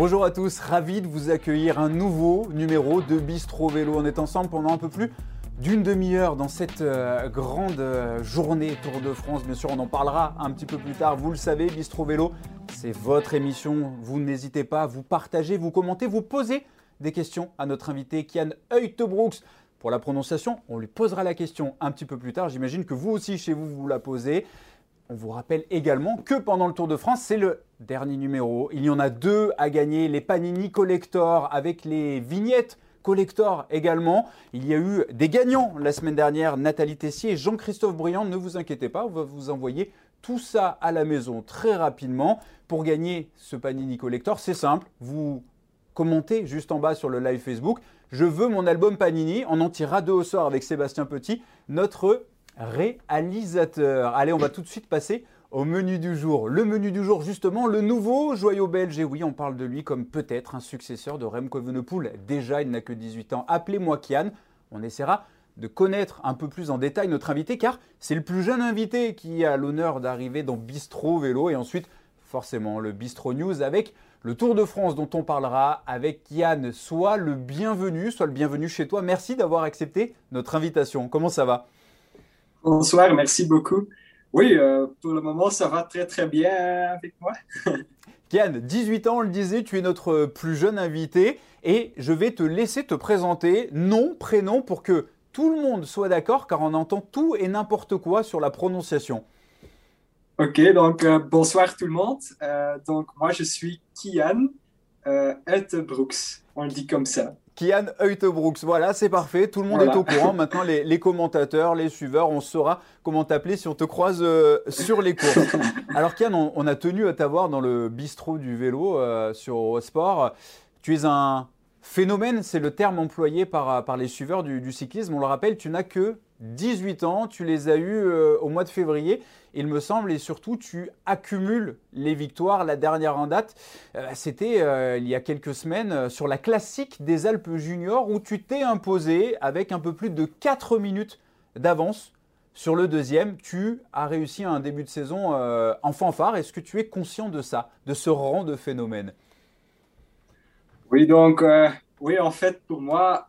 Bonjour à tous, ravi de vous accueillir un nouveau numéro de Bistro Vélo. On est ensemble pendant un peu plus d'une demi-heure dans cette euh, grande euh, journée Tour de France. Bien sûr, on en parlera un petit peu plus tard. Vous le savez, Bistro Vélo, c'est votre émission. Vous n'hésitez pas à vous partager, vous commenter, vous poser des questions à notre invité Kian Heutebrooks. Pour la prononciation, on lui posera la question un petit peu plus tard. J'imagine que vous aussi, chez vous, vous la posez. On vous rappelle également que pendant le Tour de France, c'est le dernier numéro. Il y en a deux à gagner, les Panini Collector avec les vignettes Collector également. Il y a eu des gagnants la semaine dernière, Nathalie Tessier et Jean-Christophe Briand. Ne vous inquiétez pas, on va vous envoyer tout ça à la maison très rapidement. Pour gagner ce Panini Collector, c'est simple, vous commentez juste en bas sur le live Facebook. Je veux mon album Panini. On en tirera deux au sort avec Sébastien Petit, notre réalisateur. Allez, on va tout de suite passer au menu du jour. Le menu du jour, justement, le nouveau joyau belge. Et oui, on parle de lui comme peut-être un successeur de Remco Evenepoel. Déjà, il n'a que 18 ans. Appelez-moi Kian. On essaiera de connaître un peu plus en détail notre invité, car c'est le plus jeune invité qui a l'honneur d'arriver dans Bistro Vélo. Et ensuite, forcément, le Bistro News avec le Tour de France dont on parlera avec Kian. Soit le bienvenu, soit le bienvenu chez toi. Merci d'avoir accepté notre invitation. Comment ça va? Bonsoir, merci beaucoup. Oui, euh, pour le moment, ça va très très bien avec moi. Kian, 18 ans, on le disait, tu es notre plus jeune invité et je vais te laisser te présenter nom, prénom pour que tout le monde soit d'accord car on entend tout et n'importe quoi sur la prononciation. Ok, donc euh, bonsoir tout le monde. Euh, donc moi je suis Kian euh, Brooks, on le dit comme ça. Kian Heutebrooks. Voilà, c'est parfait. Tout le monde est au courant. Maintenant, les, commentateurs, les suiveurs, on saura comment t'appeler si on te croise euh, sur les courses. Alors, Kian, on, a tenu à t'avoir dans le bistrot du vélo euh, sur Eurosport. Tu es un phénomène, c'est le terme employé par, par les suiveurs du, cyclisme. On le rappelle, tu n'as que 18 ans. Tu les as eus euh, au mois de février il me semble, et surtout tu accumules les victoires. La dernière en date, euh, c'était euh, il y a quelques semaines sur la classique des Alpes Juniors où tu t'es imposé avec un peu plus de 4 minutes d'avance sur le deuxième. Tu as réussi un début de saison en fanfare. Est-ce que tu es conscient de ça, de ce rang de phénomène? Oui, donc, oui, en fait, pour moi,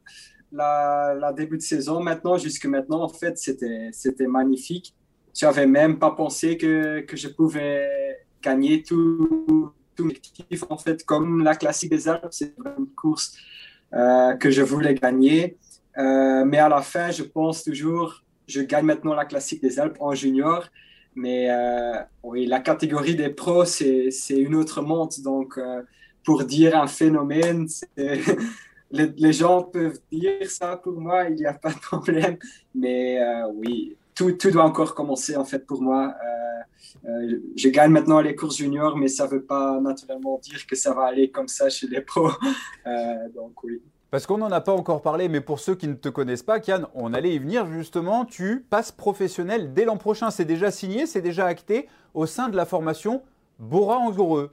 la, début de saison maintenant, jusque maintenant, en fait, c'était magnifique je n'avais même pas pensé que, que je pouvais gagner tout, tout mes objectifs. En fait, comme la classique des Alpes, c'est une course euh, que je voulais gagner. Euh, mais à la fin, je pense toujours, je gagne maintenant la classique des Alpes en junior. Mais euh, oui, la catégorie des pros, c'est une autre monde. Donc, pour dire un phénomène, les, gens peuvent dire ça pour moi, il n'y a pas de problème. Mais oui, tout, tout, doit encore commencer en fait pour moi. Euh, euh, je gagne maintenant les courses juniors, mais ça ne veut pas naturellement dire que ça va aller comme ça chez les pros. Euh, donc oui. Parce qu'on n'en a pas encore parlé, mais pour ceux qui ne te connaissent pas, Kian, on allait y venir justement. Tu passes professionnel dès l'an prochain. C'est déjà signé, c'est déjà acté au sein de la formation Bora Angoureux.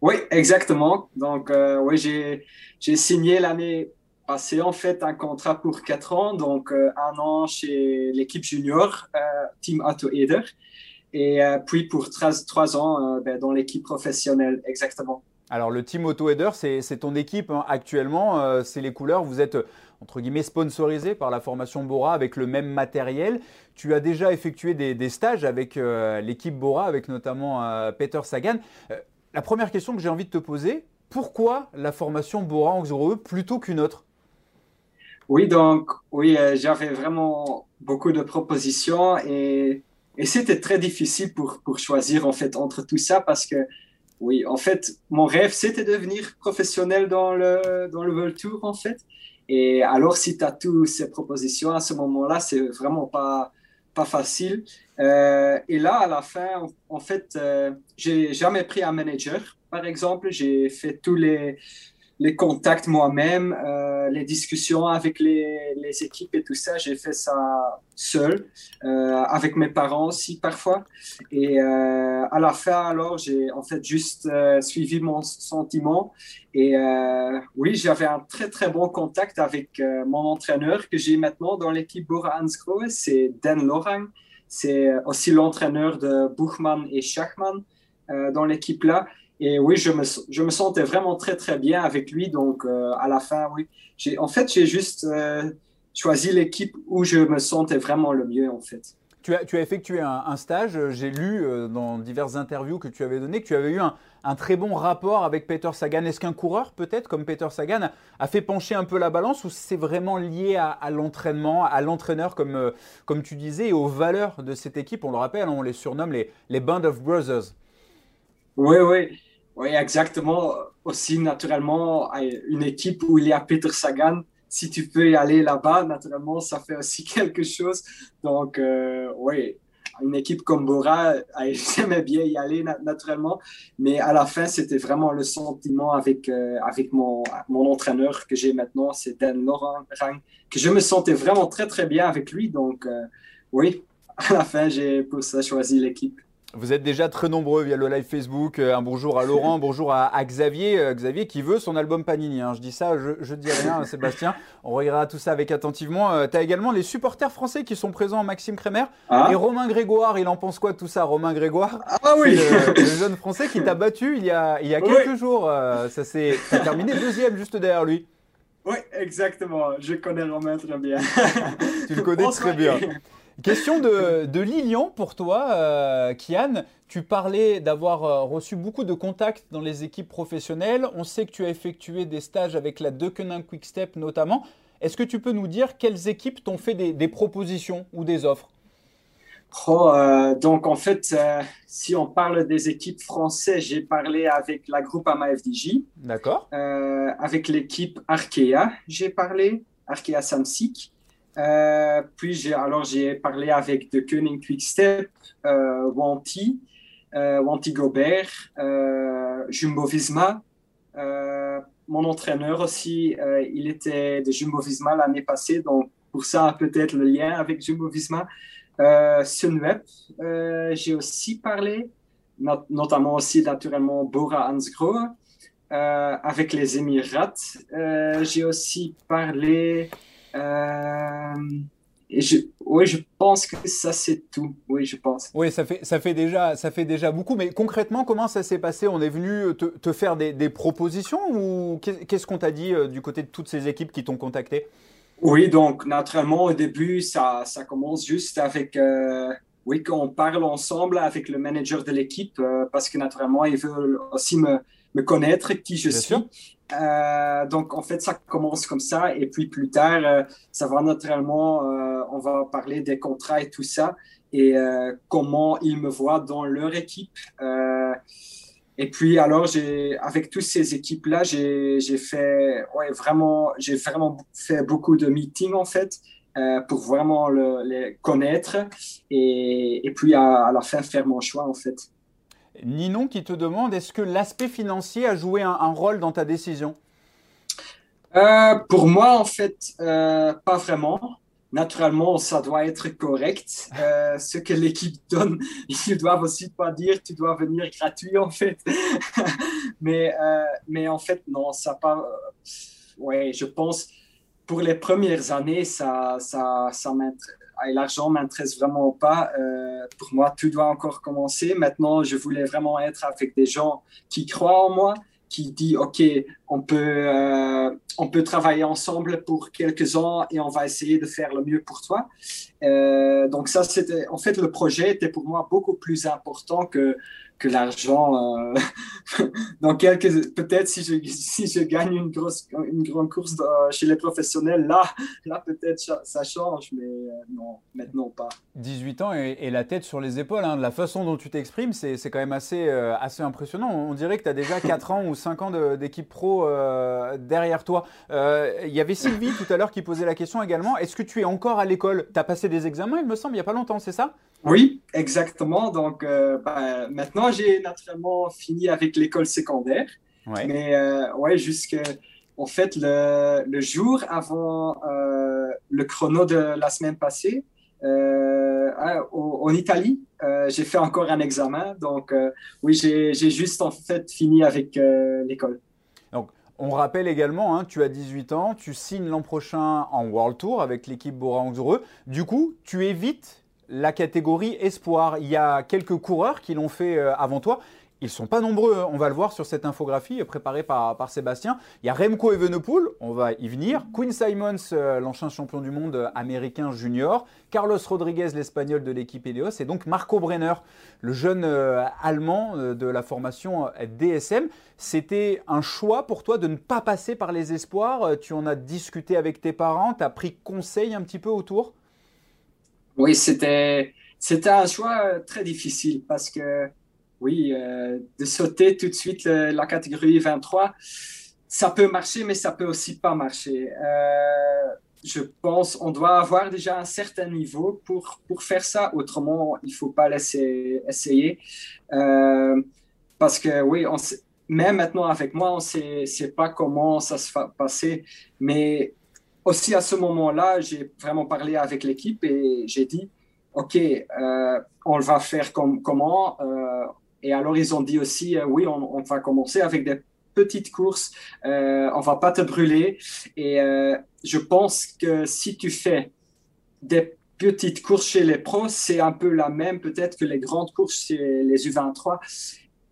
Oui, exactement. Donc, oui, j'ai signé l'année c'est en fait un contrat pour 4 ans, donc euh, un an chez l'équipe junior, euh, Team Auto Eder, et euh, puis pour 3, ans ben, dans l'équipe professionnelle, exactement. Alors le Team Auto Eder, c'est ton équipe hein, actuellement, c'est les couleurs, vous êtes entre guillemets sponsorisé par la formation Bora avec le même matériel. Tu as déjà effectué des, stages avec l'équipe Bora, avec notamment Peter Sagan. La première question que j'ai envie de te poser, pourquoi la formation Bora en plutôt qu'une autre? Oui, donc, oui, euh, j'avais vraiment beaucoup de propositions et, et c'était très difficile pour, pour choisir, en fait, entre tout ça parce que, oui, en fait, mon rêve, c'était de devenir professionnel dans le, dans le World Tour, en fait. Et alors, si tu as toutes ces propositions à ce moment-là, c'est vraiment pas, pas facile. Euh, et là, à la fin, en, fait, euh, j'ai jamais pris un manager, par exemple. J'ai fait tous les les contacts moi-même, euh, les discussions avec les, les, équipes et tout ça, j'ai fait ça seul, euh, avec mes parents aussi parfois. Et euh, à la fin, alors, j'ai en fait juste euh, suivi mon sentiment. Et euh, oui, j'avais un très très bon contact avec euh, mon entraîneur que j'ai maintenant dans l'équipe Bora Hansgrohe, c'est Dan Lorang. C'est aussi l'entraîneur de Buchmann et Schachmann dans l'équipe là. Et oui, je me, je me sentais vraiment très, très bien avec lui. Donc, euh, à la fin, oui. En fait, j'ai juste euh, choisi l'équipe où je me sentais vraiment le mieux, en fait. Tu as, tu as effectué un, stage. J'ai lu euh, dans diverses interviews que tu avais données que tu avais eu un, un très bon rapport avec Peter Sagan. Est-ce qu'un coureur, peut-être, comme Peter Sagan, a fait pencher un peu la balance ou c'est vraiment lié à, à l'entraînement, à l'entraîneur, comme, comme tu disais, et aux valeurs de cette équipe? On le rappelle, on les surnomme les, les Band of Brothers. Oui, oui. Oui, exactement. Aussi, naturellement, une équipe où il y a Peter Sagan, si tu peux y aller là-bas, naturellement, ça fait aussi quelque chose. Donc, euh, oui, une équipe comme Bora, j'aimais bien y aller naturellement, mais à la fin, c'était vraiment le sentiment avec, euh, avec mon, mon entraîneur que j'ai maintenant, c'est Dan Laurent, que je me sentais vraiment très, très bien avec lui. Donc, euh, oui, à la fin, j'ai pour ça choisi l'équipe. Vous êtes déjà très nombreux via le live Facebook. Euh, un bonjour à Laurent, bonjour à, Xavier. Euh, Xavier qui veut son album Panini. Hein. Je dis ça, je, ne dis rien, Sébastien. On regardera tout ça avec attentivement. Euh, tu as également les supporters français qui sont présents, Maxime Crémer ah. et Romain Grégoire. Il en pense quoi de tout ça, Romain Grégoire? Ah oui le, jeune français qui t'a battu il y a, il y a quelques jours. ça s'est terminé deuxième juste derrière lui. Oui, exactement. Je connais Romain très bien. tu le connais très bien. Question de, Lilian pour toi, euh, Kian. Tu parlais d'avoir euh, reçu beaucoup de contacts dans les équipes professionnelles. On sait que tu as effectué des stages avec la Deceuninck Quickstep notamment. Est-ce que tu peux nous dire quelles équipes t'ont fait des, propositions ou des offres? Oh, euh, donc en fait, si on parle des équipes françaises, j'ai parlé avec la groupe AMA FDJ. D'accord. avec l'équipe Arkea, j'ai parlé, Arkea Samsic. Euh, puis j'ai, alors j'ai parlé avec de Koenig Quickstep, euh, Wanty, euh, Gobert, euh, Jumbo Visma. Euh, mon entraîneur aussi, il était de Jumbo Visma l'année passée, donc pour ça peut-être le lien avec Jumbo Visma. Sunweb, j'ai aussi parlé, notamment aussi naturellement Bora Hansgrohe. avec les Émirats, j'ai aussi parlé et je, oui, je pense que ça c'est tout. Oui, je pense. Oui, ça fait, ça fait déjà, ça fait déjà beaucoup. Mais concrètement, comment ça s'est passé? On est venu te, te faire des, des, propositions ou qu'est-ce qu'on t'a dit euh, du côté de toutes ces équipes qui t'ont contacté? Oui, donc naturellement au début, ça, ça commence juste avec. Euh, oui, qu'on parle ensemble avec le manager de l'équipe parce que naturellement, il veut aussi me, me connaître, qui je suis. Euh, donc, en fait, ça commence comme ça. Et puis, plus tard, euh, ça va naturellement, euh, on va parler des contrats et tout ça et comment ils me voient dans leur équipe. et puis, alors, avec toutes ces équipes-là, j'ai, fait, vraiment, vraiment fait beaucoup de meetings, en fait, pour vraiment les connaître et, et puis à la fin faire mon choix, en fait. Ninon qui te demande est-ce que l'aspect financier a joué un, rôle dans ta décision? Euh, Pour moi, en fait, euh, pas vraiment. Naturellement, ça doit être correct. Euh, ce que l'équipe donne, ils doivent aussi pas dire tu dois venir gratuit, en fait. mais, mais en fait, non, ça pas. ouais, je pense pour les premières années, ça, ça, ça m'intéresse l'argent m'intéresse vraiment pas. Euh, pour moi, tout doit encore commencer. Maintenant, je voulais vraiment être avec des gens qui croient en moi, qui disent OK, on peut, euh, on peut travailler ensemble pour quelques ans et on va essayer de faire le mieux pour toi. Euh, donc ça, c'était en fait le projet était pour moi beaucoup plus important que que l'argent. Euh, dans quelques, peut-être si je, si je gagne une grosse, une grande course chez les professionnels, là, là peut-être ça, change, mais euh, non, maintenant pas. 18 ans et, la tête sur les épaules. Hein. La façon dont tu t'exprimes, c'est, c'est quand même assez, euh, assez impressionnant. On dirait que tu as déjà 4 ans ou 5 ans d'équipe pro derrière toi. Il y avait Sylvie tout à l'heure qui posait la question également. Est-ce que tu es encore à l'école? Tu as passé des examens, il me semble, il n'y a pas longtemps, c'est ça? Oui, exactement. Donc, euh, ben, maintenant, j'ai naturellement fini avec l'école secondaire. Mais euh, ouais, jusque en fait, le, le jour avant euh, le chrono de la semaine passée, euh, en Italie, j'ai fait encore un examen. Donc, oui, j'ai juste en fait fini avec l'école. Donc, on rappelle également, hein, tu as 18 ans, tu signes l'an prochain en World Tour avec l'équipe Bora Du coup, tu évites la catégorie espoir. Il y a quelques coureurs qui l'ont fait avant toi. Ils sont pas nombreux, hein. on va le voir sur cette infographie préparée par, Sébastien. Il y a Remco Evenepoel, on va y venir. Quinn Simons, euh, l'ancien champion du monde euh, américain junior. Carlos Rodriguez, l'espagnol de l'équipe Helios. Et donc Marco Brenner, le jeune euh, allemand de la formation DSM. C'était un choix pour toi de ne pas passer par les espoirs. Tu en as discuté avec tes parents, tu as pris conseil un petit peu autour? Oui, c'était un choix très difficile parce que oui, euh, de sauter tout de suite la catégorie 23, ça peut marcher, mais ça peut aussi pas marcher. Euh, je pense on doit avoir déjà un certain niveau pour, pour faire ça. Autrement, il faut pas laisser essayer. Euh, parce que oui, même maintenant avec moi, on ne sait pas comment ça se va passer. Mais aussi à ce moment-là, j'ai vraiment parlé avec l'équipe et j'ai dit, OK, on va faire comme, comment et alors, ils ont dit aussi, euh, oui, on, va commencer avec des petites courses, euh, on va pas te brûler. Et euh, je pense que si tu fais des petites courses chez les pros, c'est un peu la même peut-être que les grandes courses chez les U23.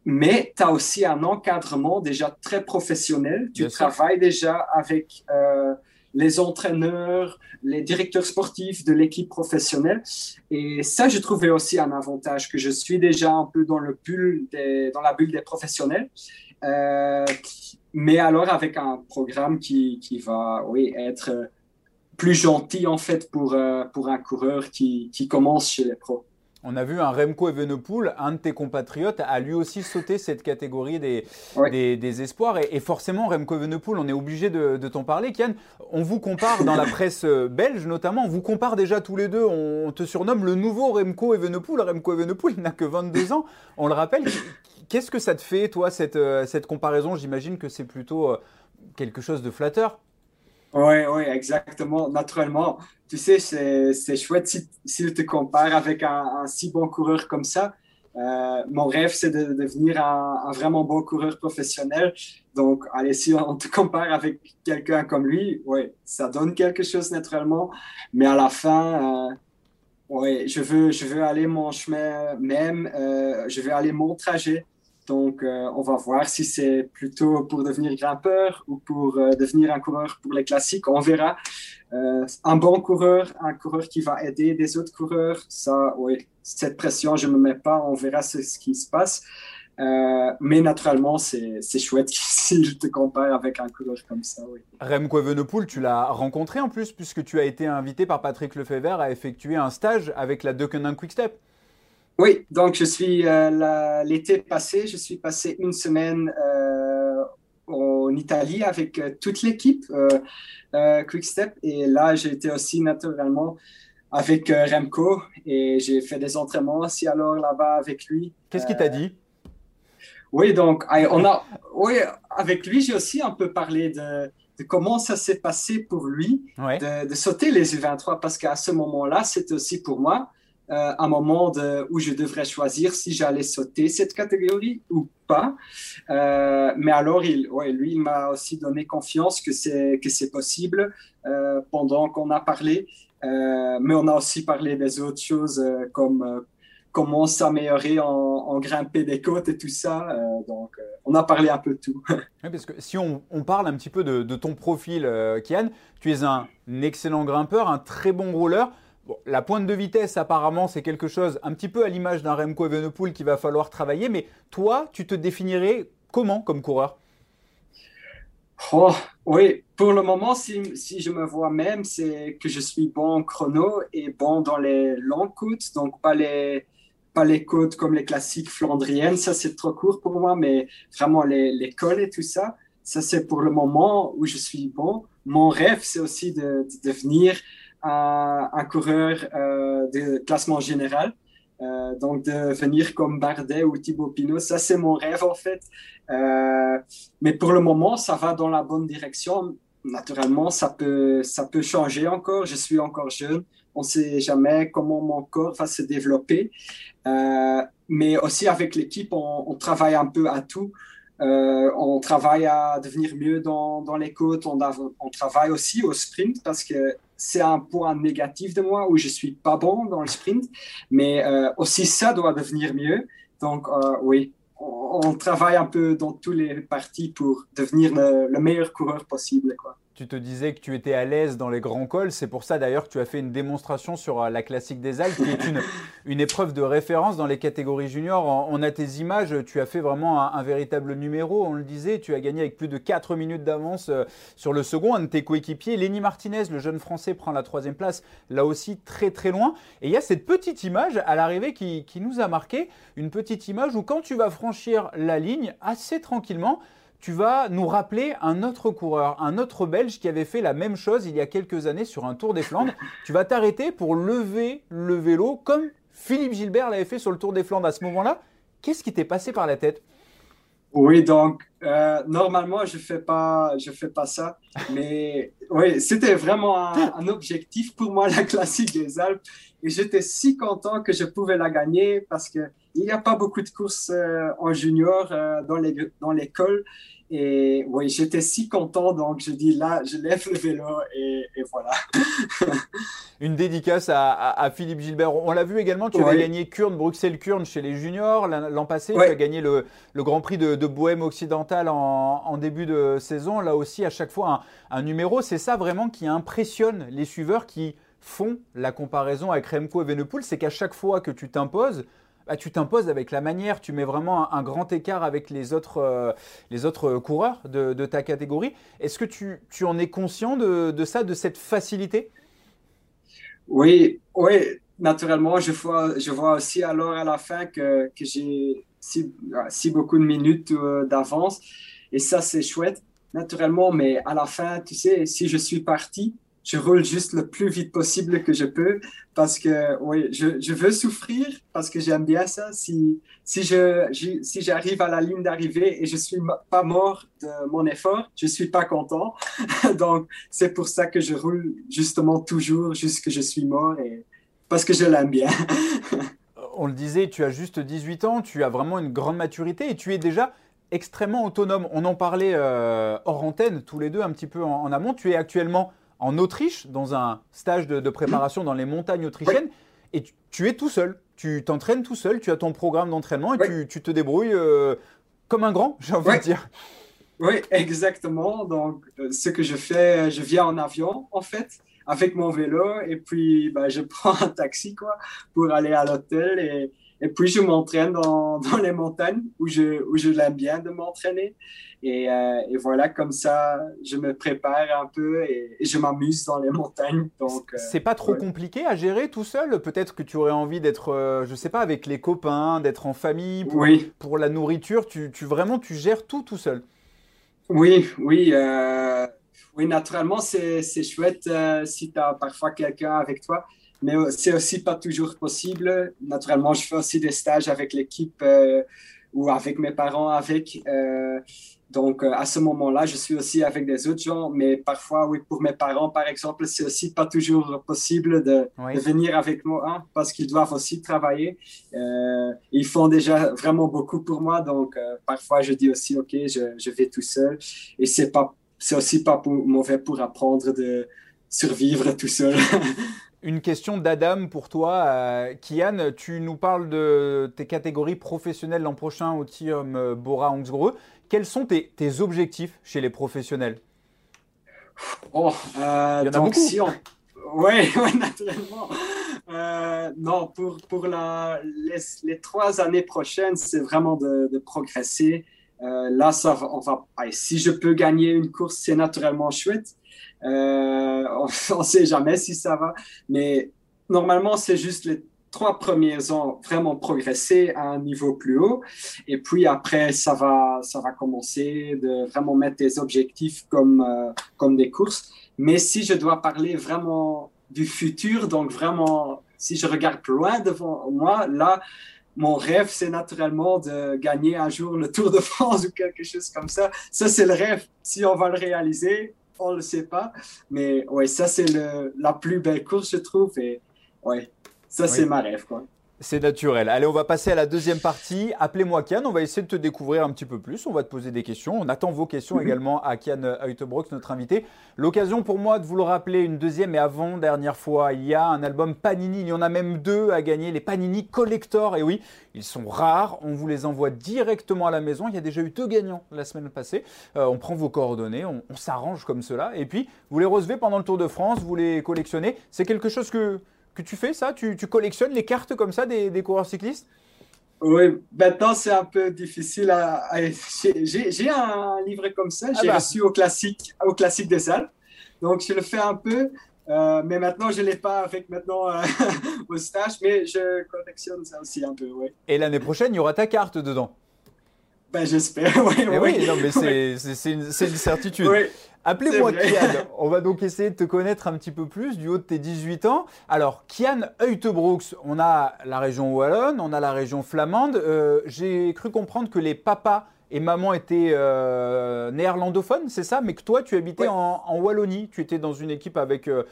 Mais tu as aussi un encadrement déjà très professionnel. Tu travailles déjà avec euh, les entraîneurs, les directeurs sportifs de l'équipe professionnelle. Et ça, je trouvais aussi un avantage que je suis déjà un peu dans, le dans la bulle des professionnels. Euh, mais alors avec un programme qui, qui, va oui, être plus gentil en fait pour, euh, pour un coureur qui, qui commence chez les pros. On a vu un Remco Evenepoel, un de tes compatriotes, a lui aussi sauté cette catégorie des, des, espoirs. Et, forcément, Remco Evenepoel, on est obligé de, t'en parler. Kian, on vous compare dans la presse euh, belge notamment, on vous compare déjà tous les deux. On te surnomme le nouveau Remco Evenepoel. Remco Evenepoel n'a que 22 ans, on le rappelle. Qu'est-ce que ça te fait, toi, cette, euh, cette comparaison? J'imagine que c'est plutôt euh, quelque chose de flatteur. Oui, oui, exactement. Naturellement, tu sais, c'est chouette s'il te compare avec un, si bon coureur comme ça. Euh, mon rêve, c'est de, devenir un, vraiment bon coureur professionnel. Donc, allez, si on te compare avec quelqu'un comme lui, oui, ça donne quelque chose naturellement. Mais à la fin, euh, oui, je veux, je veux aller mon chemin même, euh, je veux aller mon trajet. Donc, euh, on va voir si c'est plutôt pour devenir grimpeur ou pour euh, devenir un coureur pour les classiques. On verra. Euh, un bon coureur, un coureur qui va aider des autres coureurs, ça, cette pression, je ne me mets pas. On verra ce, qui se passe. mais naturellement, c'est chouette si je te compare avec un coureur comme ça. Oui. Evenepoel, tu l'as rencontré en plus, puisque tu as été invité par Patrick Lefebvre à effectuer un stage avec la Deceuninck Quickstep. Oui, donc je suis euh, l'été passé, je suis passé une semaine euh, en Italie avec euh, toute l'équipe Quickstep. Et là j'ai été aussi naturellement avec Remco et j'ai fait des entraînements aussi alors là-bas avec lui. Qu'est-ce qu'il t'a dit? Oui, donc on a, oui, avec lui j'ai aussi un peu parlé de, comment ça s'est passé pour lui de, de, sauter les U23 parce qu'à ce moment-là c'était aussi pour moi euh, un moment où je devrais choisir si j'allais sauter cette catégorie ou pas. Euh, mais alors, il, lui, il m'a aussi donné confiance que c'est que c'est possible euh, pendant qu'on a parlé. mais on a aussi parlé des autres choses comme comment s'améliorer en, en, grimper des côtes et tout ça. donc, on a parlé un peu de tout. Parce que si on, on, parle un petit peu de, de ton profil, Kian, tu es un excellent grimpeur, un très bon rouleur la pointe de vitesse, apparemment, c'est quelque chose un petit peu à l'image d'un Remco Evenepoel qu'il va falloir travailler. Mais toi, tu te définirais comment comme coureur? Oh, Oui, pour le moment, si, je me vois même, c'est que je suis bon en chrono et bon dans les longues côtes, donc pas les, les côtes comme les classiques flandriennes, ça c'est trop court pour moi, mais vraiment les, les cols et tout ça, ça c'est pour le moment où je suis bon. Mon rêve, c'est aussi de devenir un, coureur euh, de classement général. donc, de venir comme Bardet ou Thibaut Pinot, ça, c'est mon rêve, en fait. mais pour le moment, ça va dans la bonne direction. Naturellement, ça peut, ça peut changer encore. Je suis encore jeune. On ne sait jamais comment mon corps va se développer. mais aussi, avec l'équipe, on, travaille un peu à tout. Euh, on travaille à devenir mieux dans, les côtes. On, travaille aussi au sprint parce que c'est un point négatif de moi où je suis pas bon dans le sprint. Mais euh, aussi ça doit devenir mieux. Donc euh, oui, on, travaille un peu dans tous les parties pour devenir le, le meilleur coureur possible. Quoi tu te disais que tu étais à l'aise dans les grands cols. C'est pour ça d'ailleurs que tu as fait une démonstration sur euh, la classique des Alpes, qui est une, une épreuve de référence dans les catégories juniors. On a tes images, tu as fait vraiment un, véritable numéro, on le disait. Tu as gagné avec plus de 4 minutes d'avance euh, sur le second. Un de tes coéquipiers, Lenny Martinez, le jeune français, prend la troisième place, là aussi très très loin. Et il y a cette petite image à l'arrivée qui, qui nous a marqué. Une petite image où quand tu vas franchir la ligne, assez tranquillement, tu vas nous rappeler un autre coureur, un autre Belge qui avait fait la même chose il y a quelques années sur un Tour des Flandres. Tu vas t'arrêter pour lever le vélo comme Philippe Gilbert l'avait fait sur le Tour des Flandres à ce moment-là. Qu'est-ce qui t'est passé par la tête? Oui, donc euh, normalement je fais pas, je fais pas ça, mais oui, c'était vraiment un, objectif pour moi la classique des Alpes et j'étais si content que je pouvais la gagner parce que il n'y a pas beaucoup de courses euh, en junior euh, dans l'école. Dans et oui, j'étais si content, donc je dis là, je lève le vélo et, voilà. Une dédicace à, Philippe Gilbert. On l'a vu également, tu as gagné Kurn, Bruxelles-Kurn chez les juniors. L'an passé, tu as gagné le, Grand Prix de, Bohème occidentale en, début de saison. Là aussi, à chaque fois, un, un numéro. C'est ça vraiment qui impressionne les suiveurs qui font la comparaison avec Remco et Venepool. C'est qu'à chaque fois que tu t'imposes, bah, tu t'imposes avec la manière, tu mets vraiment un, grand écart avec les autres, euh, les autres coureurs de, ta catégorie. Est-ce que tu, en es conscient de, ça, de cette facilité? Oui, oui, naturellement, je vois, je vois aussi alors à la fin que, j'ai si, si, beaucoup de minutes euh, d'avance. Et ça, c'est chouette, naturellement, mais à la fin, tu sais, si je suis parti, je roule juste le plus vite possible que je peux parce que oui, je, veux souffrir parce que j'aime bien ça. Si, si, je, si j'arrive à la ligne d'arrivée et je suis pas mort de mon effort, je suis pas content. Donc, c'est pour ça que je roule justement toujours jusqu'à je suis mort et parce que je l'aime bien. On le disait, tu as juste 18 ans, tu as vraiment une grande maturité et tu es déjà extrêmement autonome. On en parlait euh, hors antenne, tous les deux, un petit peu en amont. Tu es actuellement en Autriche, dans un stage de, préparation dans les montagnes autrichiennes, et tu, es tout seul. Tu t'entraînes tout seul, tu as ton programme d'entraînement et tu, te débrouilles euh, comme un grand, j'ai envie de dire. Oui, exactement. Donc, euh, ce que je fais, je viens en avion, en fait, avec mon vélo, et puis bah, je prends un taxi quoi, pour aller à l'hôtel. Et, et puis, je m'entraîne dans, dans, les montagnes où je, où je l'aime bien de m'entraîner. Et, euh, et, voilà, comme ça, je me prépare un peu et, je m'amuse dans les montagnes. Donc, euh, c'est pas trop compliqué à gérer tout seul? Peut-être que tu aurais envie d'être, euh, je sais pas, avec les copains, d'être en famille pour, oui. pour la nourriture? Tu, tu, vraiment, tu gères tout tout seul? Oui, oui. oui, naturellement, c'est chouette si tu as parfois quelqu'un avec toi mais c'est aussi pas toujours possible. Naturellement, je fais aussi des stages avec l'équipe euh, ou avec mes parents avec. Euh, donc, euh, à ce moment-là, je suis aussi avec des autres gens, mais parfois, oui, pour mes parents, par exemple, c'est aussi pas toujours possible de, venir avec moi hein, parce qu'ils doivent aussi travailler. ils font déjà vraiment beaucoup pour moi, donc parfois, je dis aussi, OK, je, je vais tout seul. Et c'est pas, c'est aussi pas pour, mauvais pour apprendre de survivre tout seul. Une question d'Adam pour toi. Euh, Kian, tu nous parles de tes catégories professionnelles l'an prochain au Team euh, Bora Hangsgreux. Quels sont tes, objectifs chez les professionnels? Oh, euh, Il y en a beaucoup. Si Oui, naturellement. non, pour, pour la, les, trois années prochaines, c'est vraiment de, progresser. là, ça, on va, si je peux gagner une course, c'est naturellement chouette. Euh, on ne sait jamais si ça va, mais normalement, c'est juste les trois premiers ans vraiment progresser à un niveau plus haut. Et puis après, ça va, ça va commencer de vraiment mettre des objectifs comme, euh, comme des courses. Mais si je dois parler vraiment du futur, donc vraiment si je regarde loin devant moi, là, mon rêve, c'est naturellement de gagner un jour le Tour de France ou quelque chose comme ça. Ça, c'est le rêve. Si on va le réaliser, on ne le sait pas. Mais ouais, ça, c'est la plus belle course, je trouve. Et ouais, ça, c'est ma rêve. Quoi. C'est naturel. Allez, on va passer à la deuxième partie. Appelez-moi Kian, on va essayer de te découvrir un petit peu plus. On va te poser des questions. On attend vos questions mhm. également à Kian Heutebrox, notre invité. L'occasion pour moi de vous le rappeler une deuxième et avant-dernière fois. Il y a un album Panini, il y en a même deux à gagner, les Panini Collector. Et oui, ils sont rares, on vous les envoie directement à la maison. Il y a déjà eu deux gagnants la semaine passée. Euh, on prend vos coordonnées, on, on s'arrange comme cela. Et puis, vous les recevez pendant le Tour de France, vous les collectionnez. C'est quelque chose que que tu fais ça tu, collectionnes les cartes comme ça des, coureurs cyclistes? Oui, maintenant c'est un peu difficile. À, J'ai un livret comme ça, ah j'ai bah. reçu au classique, au classique des salles. Donc je le fais un peu, euh, mais maintenant je ne l'ai pas avec maintenant euh, au stage, mais je collectionne ça aussi un peu. Et l'année prochaine, il y aura ta carte dedans? Ben, J'espère, oui. Eh oui, non, mais c'est une, une, certitude. Oui. Appelez-moi Kian. On va donc essayer de te connaître un petit peu plus du haut de tes 18 ans. Alors, Kian Heutebroeks, on a la région wallonne, on a la région flamande. Euh, j'ai cru comprendre que les papas et maman étaient euh, néerlandophones, c'est ça? Mais que toi, tu habitais en, Wallonie. Tu étais dans une équipe avec euh,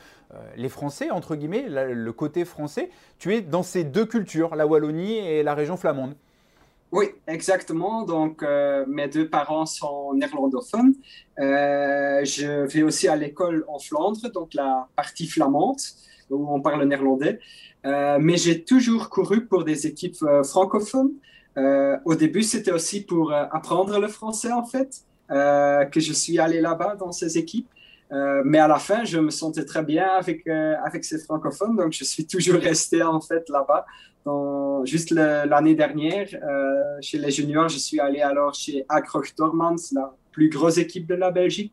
les Français, entre guillemets, le côté français. Tu es dans ces deux cultures, la Wallonie et la région flamande. Oui, exactement. Donc, euh, mes deux parents sont néerlandophones. Euh, je vais aussi à l'école en Flandre, donc la partie flamande, où on parle néerlandais. Euh, mais j'ai toujours couru pour des équipes francophones. au début, c'était aussi pour apprendre le français, en fait, que je suis allé là-bas dans ces équipes. mais à la fin, je me sentais très bien avec, avec ces francophones, donc je suis toujours resté en fait là-bas juste l'année dernière, euh, chez les juniors, je suis allé alors chez Agroch Dormans, la plus grosse équipe de la Belgique.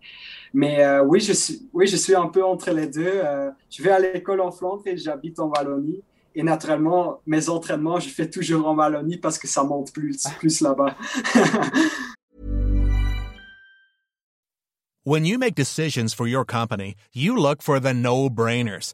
Mais euh, oui, je suis, oui, je suis un peu entre les deux. Euh, je vais à l'école en Flandre et j'habite en Wallonie. Et naturellement, mes entraînements, je fais toujours en Wallonie parce que ça monte plus, plus là-bas. When you make decisions for your company, you look for the no-brainers.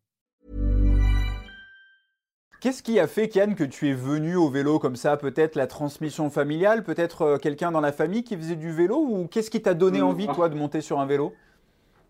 Qu'est-ce qui a fait, Kian, que tu es venu au vélo comme ça Peut-être la transmission familiale Peut-être euh, quelqu'un dans la famille qui faisait du vélo Ou qu'est-ce qui t'a donné hmm. envie, toi, de monter sur un vélo?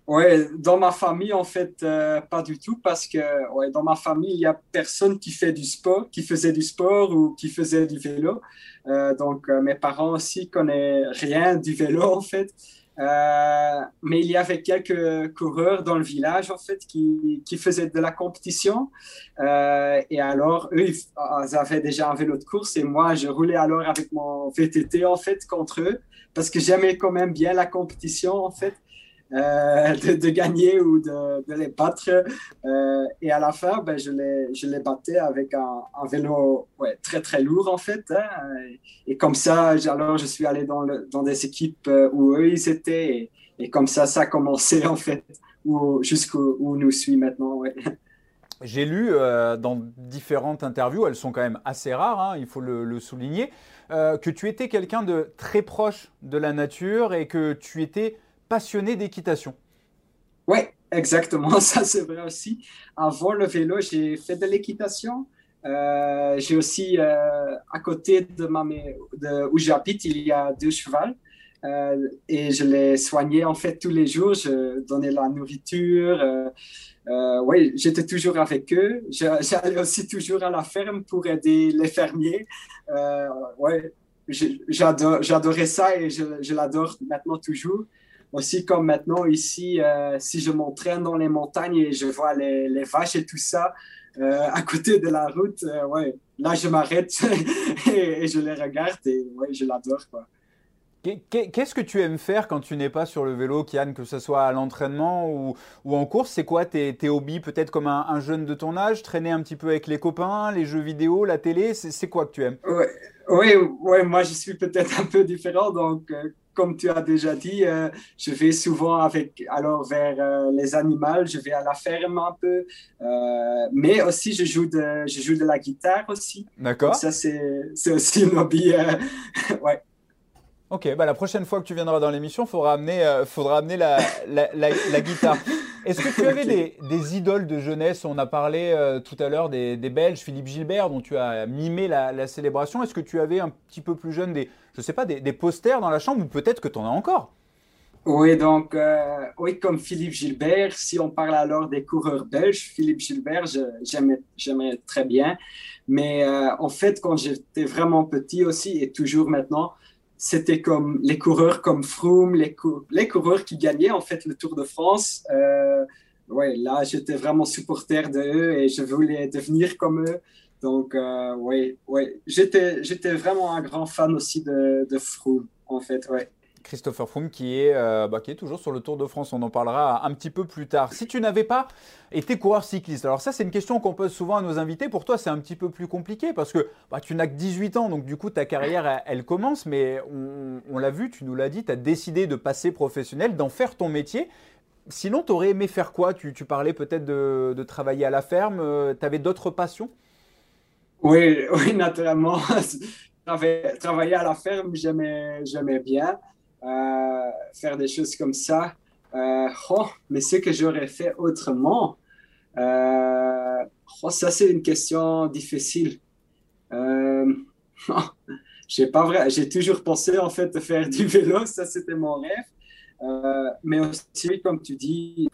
Oui, dans ma famille, en fait, euh, pas du tout, parce que ouais, dans ma famille, il n'y a personne qui fait du sport, qui faisait du sport ou qui faisait du vélo. Euh, donc, mes parents aussi connaissent rien du vélo, en fait. Euh, mais il y avait quelques coureurs dans le village en fait qui, qui faisaient de la compétition. Euh, et alors, eux, ils avaient déjà un vélo de course et moi, je roulais alors avec mon VTT en fait contre eux parce que j'aimais quand même bien la compétition en fait. Euh, de, gagner ou de, les battre. Euh, et à la fin, ben, je, les, je les battais avec un, vélo ouais, très très lourd en fait. Hein. Et, comme ça, alors je suis allé dans, le, dans des équipes euh, où eux ils étaient. Et, comme ça, ça a commencé en fait, jusqu'où où nous suit maintenant. Ouais. J'ai lu dans différentes interviews, elles sont quand même assez rares, hein, il faut le souligner, que tu étais quelqu'un de très proche de la nature et que tu étais passionné d'équitation. Oui, exactement, ça c'est vrai aussi. Avant le vélo, j'ai fait de l'équitation. Euh, j'ai aussi, euh, à côté de, ma, de où j'habite, il y a deux chevaux. Euh, et je les soignais en fait tous les jours. Je donnais la nourriture. oui, j'étais toujours avec eux. J'allais aussi toujours à la ferme pour aider les fermiers. ouais, j'adorais ça et je l'adore maintenant toujours aussi comme maintenant ici, euh, si je m'entraîne dans les montagnes et je vois les, les vaches et tout ça euh, à côté de la route, euh, ouais, là je m'arrête et, je les regarde et ouais, je l'adore. Quoi. Qu'est-ce que tu aimes faire quand tu n'es pas sur le vélo, Kian, que ce soit à l'entraînement ou, ou, en course? C'est quoi tes, tes, hobbies Peut-être comme un, jeune de ton âge, traîner un petit peu avec les copains, les jeux vidéo, la télé? C'est quoi que tu aimes? Oui, ouais, moi je suis peut-être un peu différent. Donc, euh, comme tu as déjà dit, euh, je vais souvent avec, alors vers euh, les animaux, je vais à la ferme un peu, mais aussi je joue de, je joue de la guitare aussi. D'accord. Ça, c'est aussi un hobby. ouais. Ok, bah la prochaine fois que tu viendras dans l'émission, il faudra amener, euh, faudra amener la, la, la, guitare. Est-ce que tu avais des, des, idoles de jeunesse? On a parlé euh, tout à l'heure des, des, Belges, Philippe Gilbert, dont tu as mimé la, célébration. Est-ce que tu avais un petit peu plus jeune des, je sais pas, des, des posters dans la chambre ou peut-être que tu en as encore? Oui, donc, euh, oui, comme Philippe Gilbert, si on parle alors des coureurs belges, Philippe Gilbert, j'aimais très bien. Mais en fait, quand j'étais vraiment petit aussi, et toujours maintenant, c'était comme les coureurs comme Froome, les, les, coureurs qui gagnaient en fait le Tour de France. Euh, ouais, là, j'étais vraiment supporter de eux et je voulais devenir comme eux. Donc, euh, ouais, ouais, j'étais, j'étais vraiment un grand fan aussi de, de Froome, en fait, ouais. Christopher Froome qui est, euh, bah, qui est toujours sur le Tour de France. On en parlera un petit peu plus tard. Si tu n'avais pas été coureur cycliste, alors ça c'est une question qu'on pose souvent à nos invités. Pour toi c'est un petit peu plus compliqué parce que bah, tu n'as que 18 ans, donc du coup ta carrière elle, commence, mais on, l'a vu, tu nous l'as dit, tu as décidé de passer professionnel, d'en faire ton métier. Sinon, tu aurais aimé faire quoi? Tu, parlais peut-être de, travailler à la ferme, euh, tu avais d'autres passions? Oui, oui, naturellement. Travailler à la ferme, j'aimais bien. Euh, faire des choses comme ça. Euh, oh, mais ce que j'aurais fait autrement, euh, oh, ça c'est une question difficile. j'ai pas vrai, j'ai toujours pensé en fait de faire du vélo, ça c'était mon rêve. mais aussi, comme tu dis,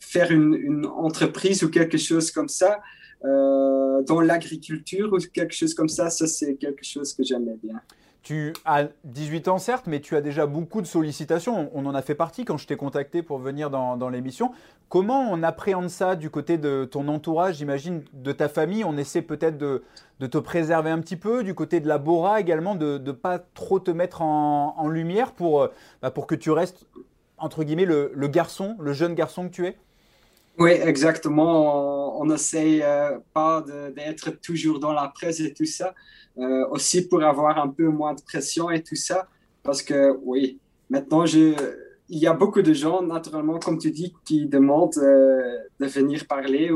faire une, entreprise ou quelque chose comme ça, dans l'agriculture ou quelque chose comme ça, ça c'est quelque chose que j'aimais bien. Tu as 18 ans, certes, mais tu as déjà beaucoup de sollicitations. On en a fait partie quand je t'ai contacté pour venir dans, l'émission. Comment on appréhende ça du côté de ton entourage, j'imagine, de ta famille On essaie peut-être de, te préserver un petit peu, du côté de la Bora également, de ne pas trop te mettre en, lumière pour, bah, pour que tu restes, entre guillemets, le, garçon, le jeune garçon que tu es? Oui, exactement. On n'essaye euh, pas d'être toujours dans la presse et tout ça. Euh, aussi pour avoir un peu moins de pression et tout ça. Parce que oui, maintenant, je, il y a beaucoup de gens, naturellement, comme tu dis, qui demandent euh, de venir parler.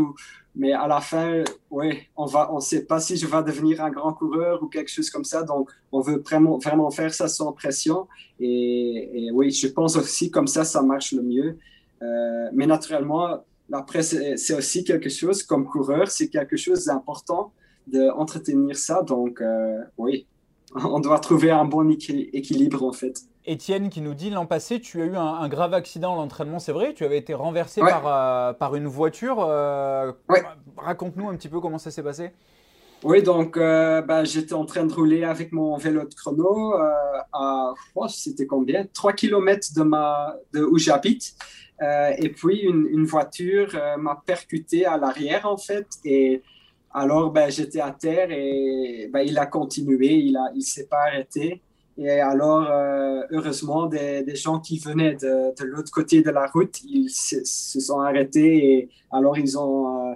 Mais à la fin, oui, on ne on sait pas si je vais devenir un grand coureur ou quelque chose comme ça. Donc, on veut vraiment, vraiment faire ça sans pression. Et, oui, je pense aussi comme ça, ça marche le mieux. Mais naturellement, la presse, c'est aussi quelque chose, comme coureur, c'est quelque chose d'important d'entretenir ça. Donc, euh, oui, on doit trouver un bon équilibre en fait. Étienne qui nous dit l'an passé, tu as eu un, grave accident à l'entraînement, c'est vrai Tu avais été renversé par, euh, par une voiture. Euh, raconte-nous un petit peu comment ça s'est passé. Oui, donc bah, j'étais en train de rouler avec mon vélo de chrono à, oh, c'était combien? 3 km de, ma, de où j'habite. Et puis une, voiture m'a percuté à l'arrière en fait. Et alors, ben, j'étais à terre et ben, il a continué, il ne s'est pas arrêté. Et alors, euh, heureusement, des, gens qui venaient de, l'autre côté de la route, ils se, sont arrêtés et alors ils ont euh,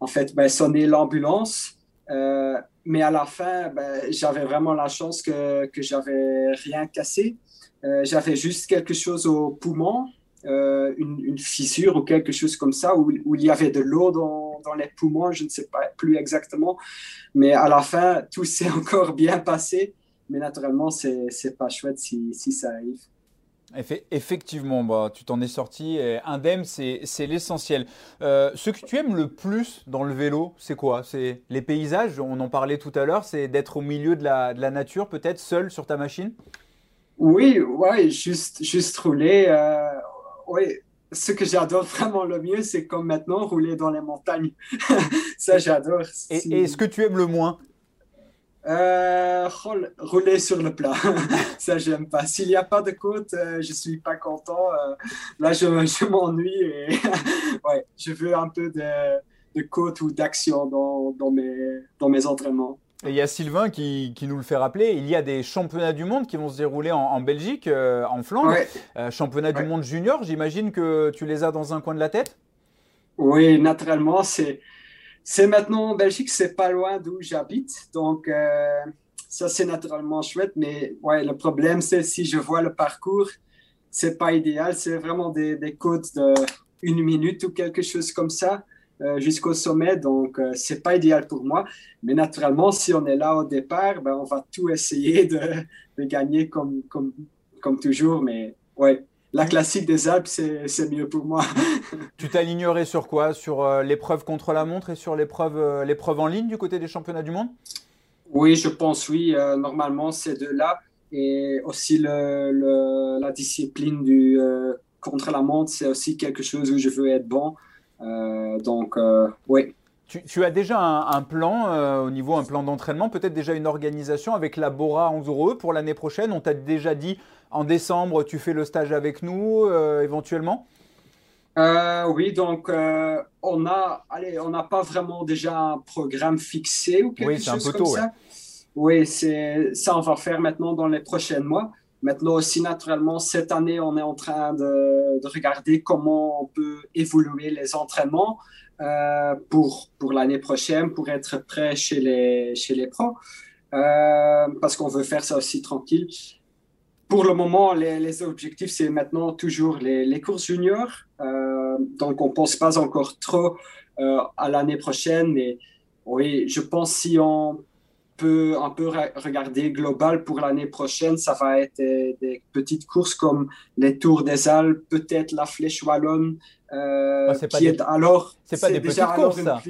en fait ben, sonné l'ambulance. Euh, mais à la fin, j'avais vraiment la chance que, que j'avais rien cassé. j'avais juste quelque chose au poumon, une, une, fissure ou quelque chose comme ça, où, où il y avait de l'eau dans, dans les poumons, je ne sais pas plus exactement. Mais à la fin, tout s'est encore bien passé. Mais naturellement, c'est n'est pas chouette si, si ça arrive. Effectivement, bah, tu t'en es sorti indemne, c'est l'essentiel. Euh, ce que tu aimes le plus dans le vélo, c'est quoi? C'est les paysages, on en parlait tout à l'heure, c'est d'être au milieu de la, de la nature, peut-être seul sur ta machine? Oui, ouais, juste, juste rouler. Euh, oui, ce que j'adore vraiment le mieux, c'est comme maintenant rouler dans les montagnes. ça, j'adore. Et, ce que tu aimes le moins? Euh, Rouler sur le plat. ça, j'aime pas. S'il n'y a pas de côte, euh, je suis pas content. Euh, là, je, je m'ennuie et ouais, je veux un peu de, de côte ou d'action dans, dans, mes, dans mes entraînements. Et il y a Sylvain qui, nous le fait rappeler, il y a des championnats du monde qui vont se dérouler en, Belgique, en Flandre. Ouais. championnat du monde junior, j'imagine que tu les as dans un coin de la tête? Oui, naturellement, c'est c'est maintenant en Belgique, c'est pas loin d'où j'habite. Donc, euh, ça, c'est naturellement chouette. Mais ouais, le problème, c'est si je vois le parcours, c'est pas idéal. C'est vraiment des, des côtes de une minute ou quelque chose comme ça euh, jusqu'au sommet. Donc, euh, c'est pas idéal pour moi. Mais naturellement, si on est là au départ, ben, on va tout essayer de, de gagner comme, comme, comme toujours. Mais ouais, la classique des Alpes, c'est mieux pour moi. tu t'alignerais sur quoi? Sur euh, l'épreuve contre la montre et sur euh, l'épreuve en ligne du côté des championnats du monde? Oui, je pense oui. Euh, normalement, ces deux-là. Et aussi le, la discipline du contre la montre, c'est aussi quelque chose où je veux être bon. Donc, oui. Tu, as déjà un, plan au niveau un plan d'entraînement, peut-être déjà une organisation avec la Bora en pour l'année prochaine? On t'a déjà dit en décembre, tu fais le stage avec nous euh, éventuellement? Euh, oui, donc euh, on a, allez, on n'a pas vraiment déjà un programme fixé ou quelque chose comme ça. Oui, c'est ça on va faire maintenant dans les prochains mois. Maintenant aussi naturellement cette année on est en train de, de regarder comment on peut évoluer les entraînements pour pour l'année prochaine pour être prêt chez les chez les pros parce qu'on veut faire ça aussi tranquille pour le moment, les, objectifs, c'est maintenant toujours les, courses juniors. Euh, donc, on ne pense pas encore trop euh, à l'année prochaine, mais oui, je pense si on peut un peu regarder global pour l'année prochaine, ça va être des, petites courses comme les Tours des Alpes, peut-être la Flèche Wallonne, euh, oh, qui est alors c'est pas des petites courses ça.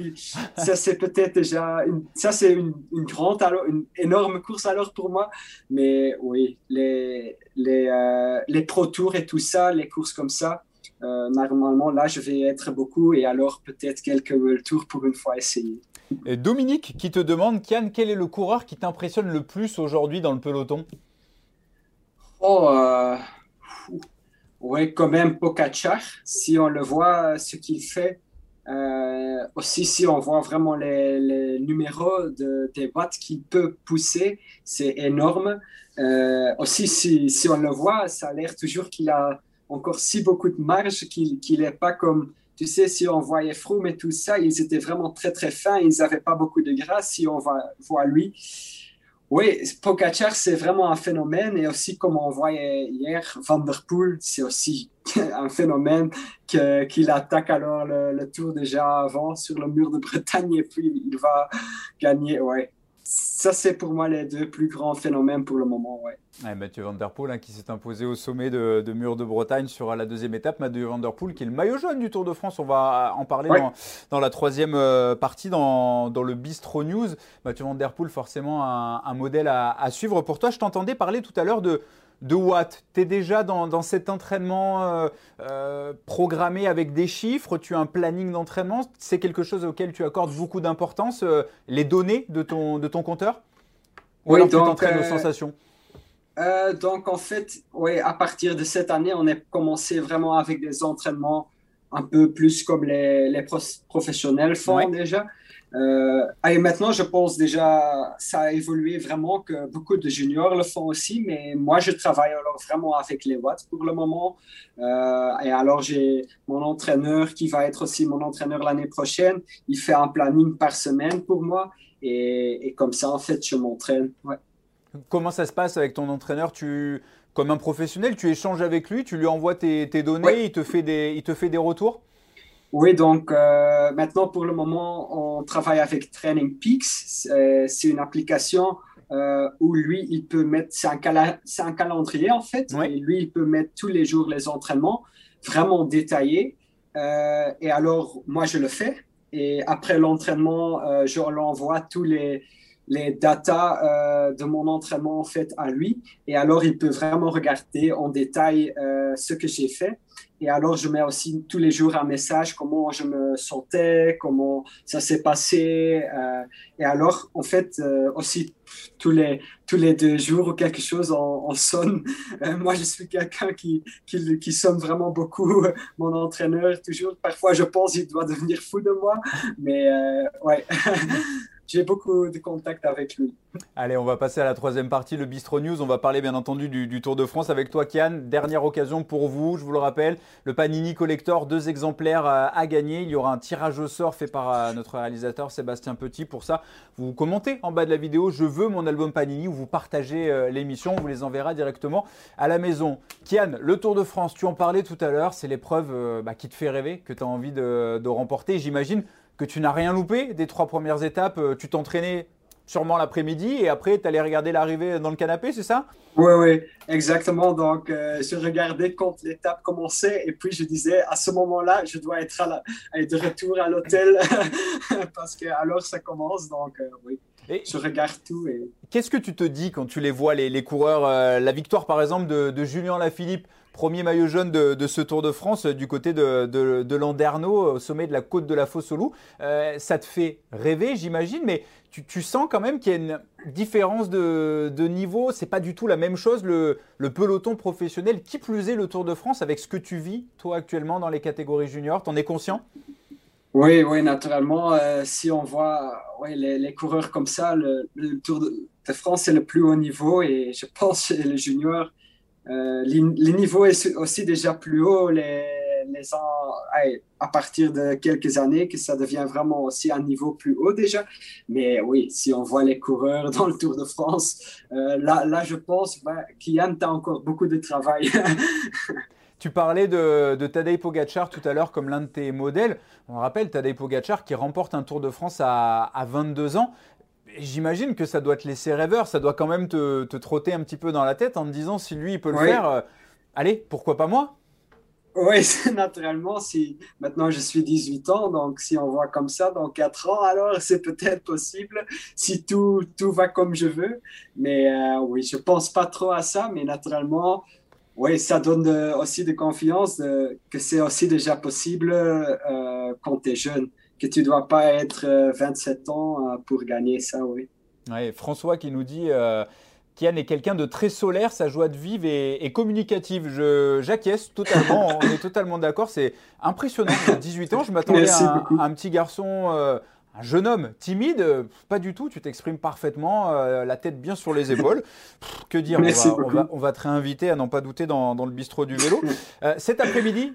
ça c'est peut-être déjà une, ça c'est une, une, grande alors une énorme course alors pour moi mais oui les les euh, les pro tours et tout ça les courses comme ça euh, normalement là je vais être beaucoup et alors peut-être quelques world tours pour une fois essayer et Dominique qui te demande Kian quel est le coureur qui t'impressionne le plus aujourd'hui dans le peloton? Oh euh, oui, quand même Pogacar, si on le voit, ce qu'il fait. Euh, aussi, si on voit vraiment les, numéros de, des watts qu'il peut pousser, c'est énorme. Euh, aussi, si, si, on le voit, ça a l'air toujours qu'il a encore si beaucoup de marge qu'il n'est pas comme, tu sais, si on voyait Froome et tout ça, ils étaient vraiment très très fins, ils n'avaient pas beaucoup de gras. Si on voit, voit lui, oui, Pogacar, c'est vraiment un phénomène. Et aussi, comme on voyait hier, Van Der Poel, c'est aussi un phénomène qu'il attaque alors le, tour déjà avant sur le mur de Bretagne et puis il va gagner. Ouais, ça, c'est pour moi les deux plus grands phénomènes pour le moment. Ouais. Mathieu Van Der Poel hein, qui s'est imposé au sommet de, Mur de Bretagne sur la deuxième étape. Mathieu Van Der Poel qui est le maillot jaune du Tour de France. On va en parler dans, la troisième euh, partie dans, le Bistro News. Mathieu Van Der Poel, forcément un, modèle à, à, suivre. Pour toi, je t'entendais parler tout à l'heure de, de watts. Tu es déjà dans, cet entraînement euh, euh, programmé avec des chiffres, tu as un planning d'entraînement, c'est quelque chose auquel tu accordes beaucoup d'importance, euh, les données de ton, de ton compteur? Ou oui, alors donc, tu t'entraînes aux sensations? donc en fait, oui, à partir de cette année, on a commencé vraiment avec des entraînements un peu plus comme les, les professionnels font déjà. Euh, et maintenant, je pense déjà, ça a évolué vraiment, que beaucoup de juniors le font aussi, mais moi, je travaille alors vraiment avec les watts pour le moment. Euh, et alors, j'ai mon entraîneur qui va être aussi mon entraîneur l'année prochaine. Il fait un planning par semaine pour moi. Et, comme ça, en fait, je m'entraîne. Comment ça se passe avec ton entraîneur? Tu, Comme un professionnel, tu échanges avec lui, tu lui envoies tes, tes données, il, te fait des, il te fait des retours? Oui, donc euh, maintenant pour le moment, on travaille avec Training Peaks. C'est une application euh, où lui, il peut mettre, c'est un, un, calendrier en fait, et lui, il peut mettre tous les jours les entraînements vraiment détaillés. Euh, et alors, moi, je le fais. Et après l'entraînement, je l'envoie tous les, les datas de mon entraînement en fait à lui. Et alors, il peut vraiment regarder en détail ce que j'ai fait. Et alors, je mets aussi tous les jours un message, comment je me sentais, comment ça s'est passé. Euh, et alors, en fait, euh, aussi, tous les, tous les deux jours ou quelque chose, on, sonne. Euh, moi, je suis quelqu'un qui, qui, qui, sonne vraiment beaucoup. Mon entraîneur, toujours, parfois, je pense qu'il doit devenir fou de moi. Mais ouais. j'ai beaucoup de contacts avec lui. Allez, on va passer à la troisième partie, le Bistro News. On va parler bien entendu du, Tour de France avec toi, Kian. Dernière occasion pour vous, je vous le rappelle, le Panini Collector, deux exemplaires euh, à gagner. Il y aura un tirage au sort fait par euh, notre réalisateur Sébastien Petit. Pour ça, vous commentez en bas de la vidéo Je veux mon album Panini ou vous partagez euh, l'émission. On vous les enverra directement à la maison. Kian, le Tour de France, tu en parlais tout à l'heure. C'est l'épreuve bah, qui te fait rêver, que tu as envie de, de remporter. J'imagine que tu n'as rien loupé des trois premières étapes. Tu t'entraînais sûrement l'après-midi et après, tu allais regarder l'arrivée dans le canapé, c'est ça? Oui, oui, exactement. Donc, euh, je regardais quand l'étape commençait et puis je disais, à ce moment-là, je dois être, à de retour à l'hôtel parce que alors ça commence. Donc, euh, oui. je regarde tout. Et... Qu'est-ce que tu te dis quand tu les vois, les, coureurs euh, La victoire, par exemple, de, de Julien Lafilippe, premier maillot jaune de, ce Tour de France du côté de, de, Landerneau, au sommet de la côte de la Fosse au Loup. ça te fait rêver, j'imagine, mais tu, sens quand même qu'il y a une différence de, de niveau. C'est pas du tout la même chose, le, peloton professionnel. Qui plus est le Tour de France avec ce que tu vis, toi, actuellement, dans les catégories juniors? T'en es conscient? Oui, oui, naturellement. Euh, si on voit les, coureurs comme ça, le, Tour de, France, c'est le plus haut niveau. Et je pense que les juniors, euh, les, niveaux est aussi déjà plus haut. Les, les ans, à partir de quelques années, que ça devient vraiment aussi un niveau plus haut déjà. Mais oui, si on voit les coureurs dans le Tour de France, euh, là, là, je pense ben, Kian, tu as encore beaucoup de travail. Tu parlais de, de Tadej Pogacar tout à l'heure comme l'un de tes modèles. On rappelle Tadej Pogacar qui remporte un Tour de France à, à 22 ans. J'imagine que ça doit te laisser rêveur, ça doit quand même te, te, trotter un petit peu dans la tête en te disant si lui il peut le faire, euh, allez, pourquoi pas moi? Oui, naturellement, si maintenant je suis 18 ans, donc si on voit comme ça dans 4 ans, alors c'est peut-être possible si tout, tout va comme je veux. Mais euh, oui, je pense pas trop à ça, mais naturellement, oui, ça donne aussi de confiance que c'est aussi déjà possible euh, quand tu es jeune, que tu dois pas être 27 euh, ans pour gagner ça, oui. Ouais, François qui nous dit Kian est quelqu'un de très solaire, sa joie de vivre est, communicative. Je, j'acquiesce totalement, on est totalement d'accord. C'est impressionnant. À 18 ans, je m'attendais à, un petit garçon, euh, un jeune homme timide. Pas du tout, tu t'exprimes parfaitement, euh, la tête bien sur les épaules. que dire on va, on, va, te réinviter à n'en pas douter dans, le bistrot du vélo. Euh, cet après-midi,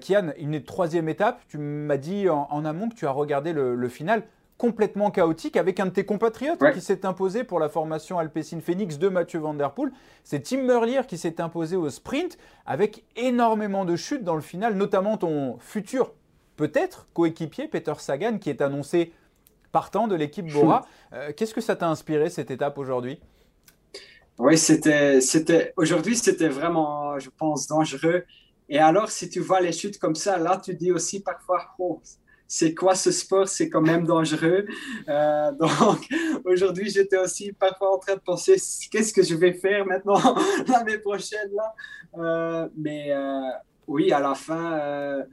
Kian, une troisième étape. Tu m'as dit en, amont que tu as regardé le final complètement chaotique avec un de tes compatriotes qui s'est imposé pour la formation Alpecin Phoenix de Mathieu Van Der Poel. C'est Tim Merlier qui s'est imposé au sprint avec énormément de chutes dans le final, notamment ton futur, peut-être, coéquipier Peter Sagan qui est annoncé partant de l'équipe Bora. Euh, qu'est-ce que ça t'a inspiré cette étape aujourd'hui? Oui, c'était, c'était, aujourd'hui c'était vraiment, je pense, dangereux. Et alors, si tu vois les chutes comme ça, là, tu dis aussi parfois, oh, c'est quoi ce sport, c'est quand même dangereux. Euh, donc aujourd'hui, j'étais aussi parfois en train de penser qu'est-ce que je vais faire maintenant l'année prochaine là? Euh, mais oui, à la fin,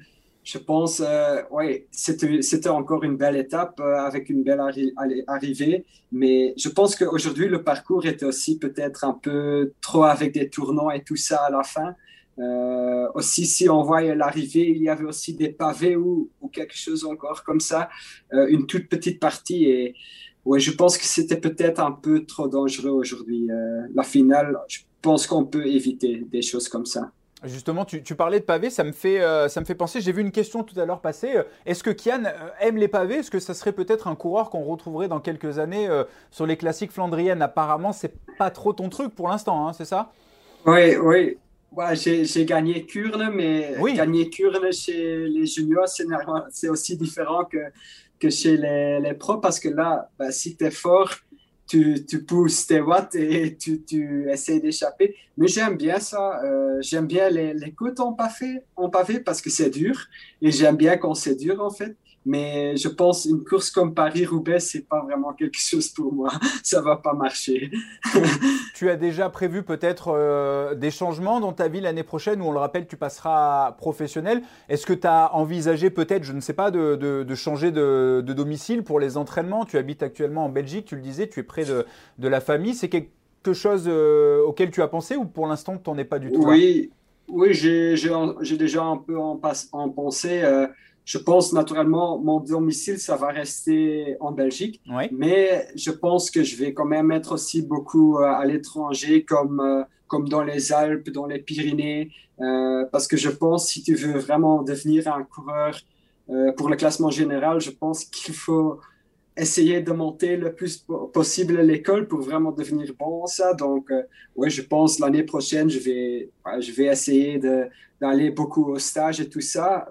je pense, oui, c'était encore une belle étape avec une belle arrivée. Mais je pense qu'aujourd'hui, le parcours était aussi peut-être un peu trop avec des tournants et tout ça à la fin. Euh, aussi, si on voyait l'arrivée, il y avait aussi des pavés ou, quelque chose encore comme ça, euh, une toute petite partie. Et ouais, je pense que c'était peut-être un peu trop dangereux aujourd'hui. Euh, la finale, je pense qu'on peut éviter des choses comme ça. Justement, tu, parlais de pavés, ça me fait, ça me fait penser, j'ai vu une question tout à l'heure passer. Est-ce que Kian aime les pavés? Est-ce que ça serait peut-être un coureur qu'on retrouverait dans quelques années sur les classiques flandriennes? Apparemment, c'est pas trop ton truc pour l'instant, hein, c'est ça? Oui, oui. Ouais, j'ai gagné Kurne, mais gagner Kurne chez les juniors, c'est aussi différent que, que chez les, les pros parce que là, bah, si tu es fort, tu, tu, pousses tes watts et tu, tu essaies d'échapper. Mais j'aime bien ça. Euh, j'aime bien les, les côtes en pavé, en pavé parce que c'est dur. Et j'aime bien quand c'est dur, en fait. Mais je pense une course comme Paris-Roubaix, c'est pas vraiment quelque chose pour moi. Ça va pas marcher. tu as déjà prévu peut-être euh, des changements dans ta vie l'année prochaine où on le rappelle, tu passeras professionnel. Est-ce que tu as envisagé peut-être, je ne sais pas, de, de, changer de, de, domicile pour les entraînements? Tu habites actuellement en Belgique, tu le disais, tu es près de, la famille. C'est quelque chose euh, auquel tu as pensé ou pour l'instant tu n'en es pas du tout Oui, oui j'ai déjà un peu en, en pensé. Euh, je pense naturellement, mon domicile, ça va rester en Belgique. Mais je pense que je vais quand même être aussi beaucoup euh, à l'étranger, comme, euh, comme dans les Alpes, dans les Pyrénées. Euh, parce que je pense, si tu veux vraiment devenir un coureur pour le classement général, je pense qu'il faut essayer de monter le plus possible l'école pour vraiment devenir bon ça. Donc, oui, je pense l'année prochaine, je vais, je vais essayer d'aller beaucoup au stage et tout ça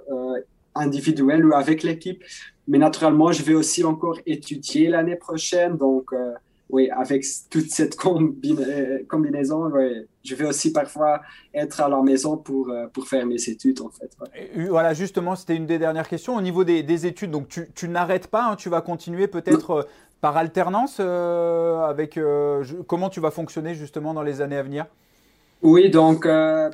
individuel ou avec l'équipe. Mais naturellement, je vais aussi encore étudier l'année prochaine. Donc, euh, oui, avec toute cette euh, combinaison, je vais aussi parfois être à la maison pour, euh, pour faire mes études, en fait. Voilà, justement, c'était une des dernières questions. Au niveau des, études, donc tu, tu n'arrêtes pas, hein, tu vas continuer peut-être par alternance avec comment tu vas fonctionner justement dans les années à venir? Oui, donc bah,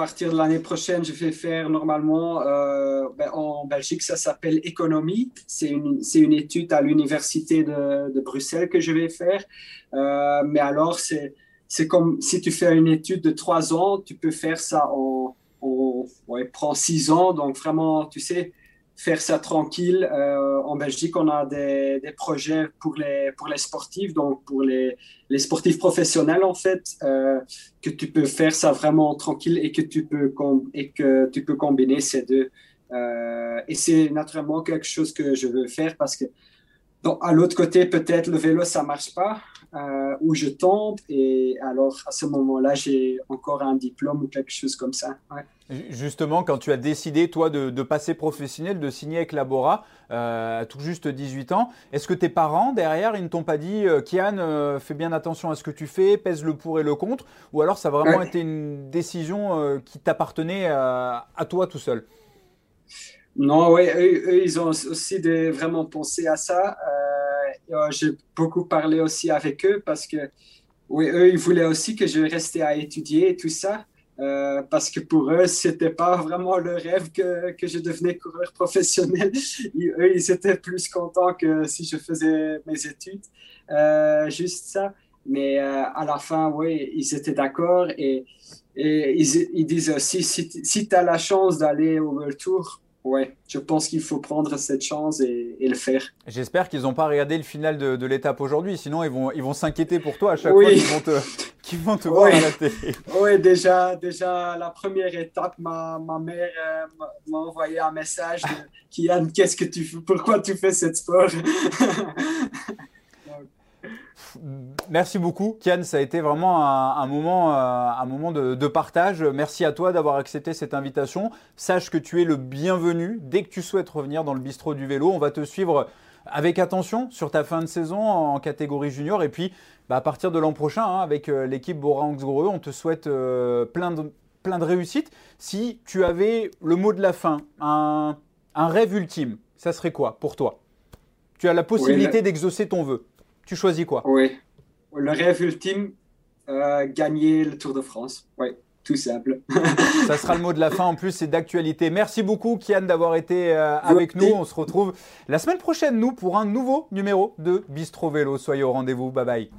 partir de l'année prochaine, je vais faire normalement euh, ben, en Belgique, ça s'appelle économie. C'est une, une étude à l'université de, de, Bruxelles que je vais faire. Euh, mais alors, c'est, c'est comme si tu fais une étude de trois ans, tu peux faire ça en, en ouais, prend six ans. Donc vraiment, tu sais, faire ça tranquille. Euh, en Belgique, on a des, des, projets pour les, pour les sportifs, donc pour les, les sportifs professionnels, en fait, euh, que tu peux faire ça vraiment tranquille et que tu peux, et que tu peux combiner ces deux. Euh, et c'est naturellement quelque chose que je veux faire parce que donc, à l'autre côté, peut-être le vélo, ça marche pas, euh, ou je tombe, et alors à ce moment-là, j'ai encore un diplôme ou quelque chose comme ça. Justement, quand tu as décidé, toi, de, passer professionnel, de signer avec Labora, euh, à tout juste 18 ans, est-ce que tes parents, derrière, ils ne t'ont pas dit, euh, Kian, euh, fais bien attention à ce que tu fais, pèse le pour et le contre, ou alors ça a vraiment été une décision qui t'appartenait à, toi tout seul? Non, oui, eux, ils ont aussi vraiment pensé à ça. Euh, euh, j'ai beaucoup parlé aussi avec eux parce que, oui, eux, ils voulaient aussi que je reste à étudier et tout ça. Euh, parce que pour eux, c'était pas vraiment le rêve que, que je devenais coureur professionnel. eux, ils étaient plus contents que si je faisais mes études, juste ça. Mais à la fin, oui, ils étaient d'accord et, et ils, ils, disent aussi si, si tu as la chance d'aller au World Tour, Ouais, je pense qu'il faut prendre cette chance et, le faire. J'espère qu'ils n'ont pas regardé le final de, l'étape aujourd'hui, sinon ils vont ils vont s'inquiéter pour toi à chaque fois qu'ils vont te, qu'ils vont te voir à la télé. Oui, déjà, déjà la première étape, ma, ma mère euh, m'a envoyé un message de, Kian, qu'est-ce que tu pourquoi tu fais cette sport? Merci beaucoup, Kian. Ça a été vraiment un, moment, euh, un moment de, partage. Merci à toi d'avoir accepté cette invitation. Sache que tu es le bienvenu dès que tu souhaites revenir dans le bistrot du vélo. On va te suivre avec attention sur ta fin de saison en catégorie junior. Et puis, bah, à partir de l'an prochain, hein, avec euh, l'équipe Bora on te souhaite euh, plein, de, plein de réussites. Si tu avais le mot de la fin, un, rêve ultime, ça serait quoi pour toi? Tu as la possibilité d'exaucer ton vœu. Tu choisis quoi? Oui. Le rêve ultime, euh, gagner le Tour de France. Oui, tout simple. Ça sera le mot de la fin. En plus, c'est d'actualité. Merci beaucoup, Kian, d'avoir été euh, avec nous. On se retrouve la semaine prochaine, nous, pour un nouveau numéro de Bistro Vélo. Soyez au rendez-vous. Bye bye.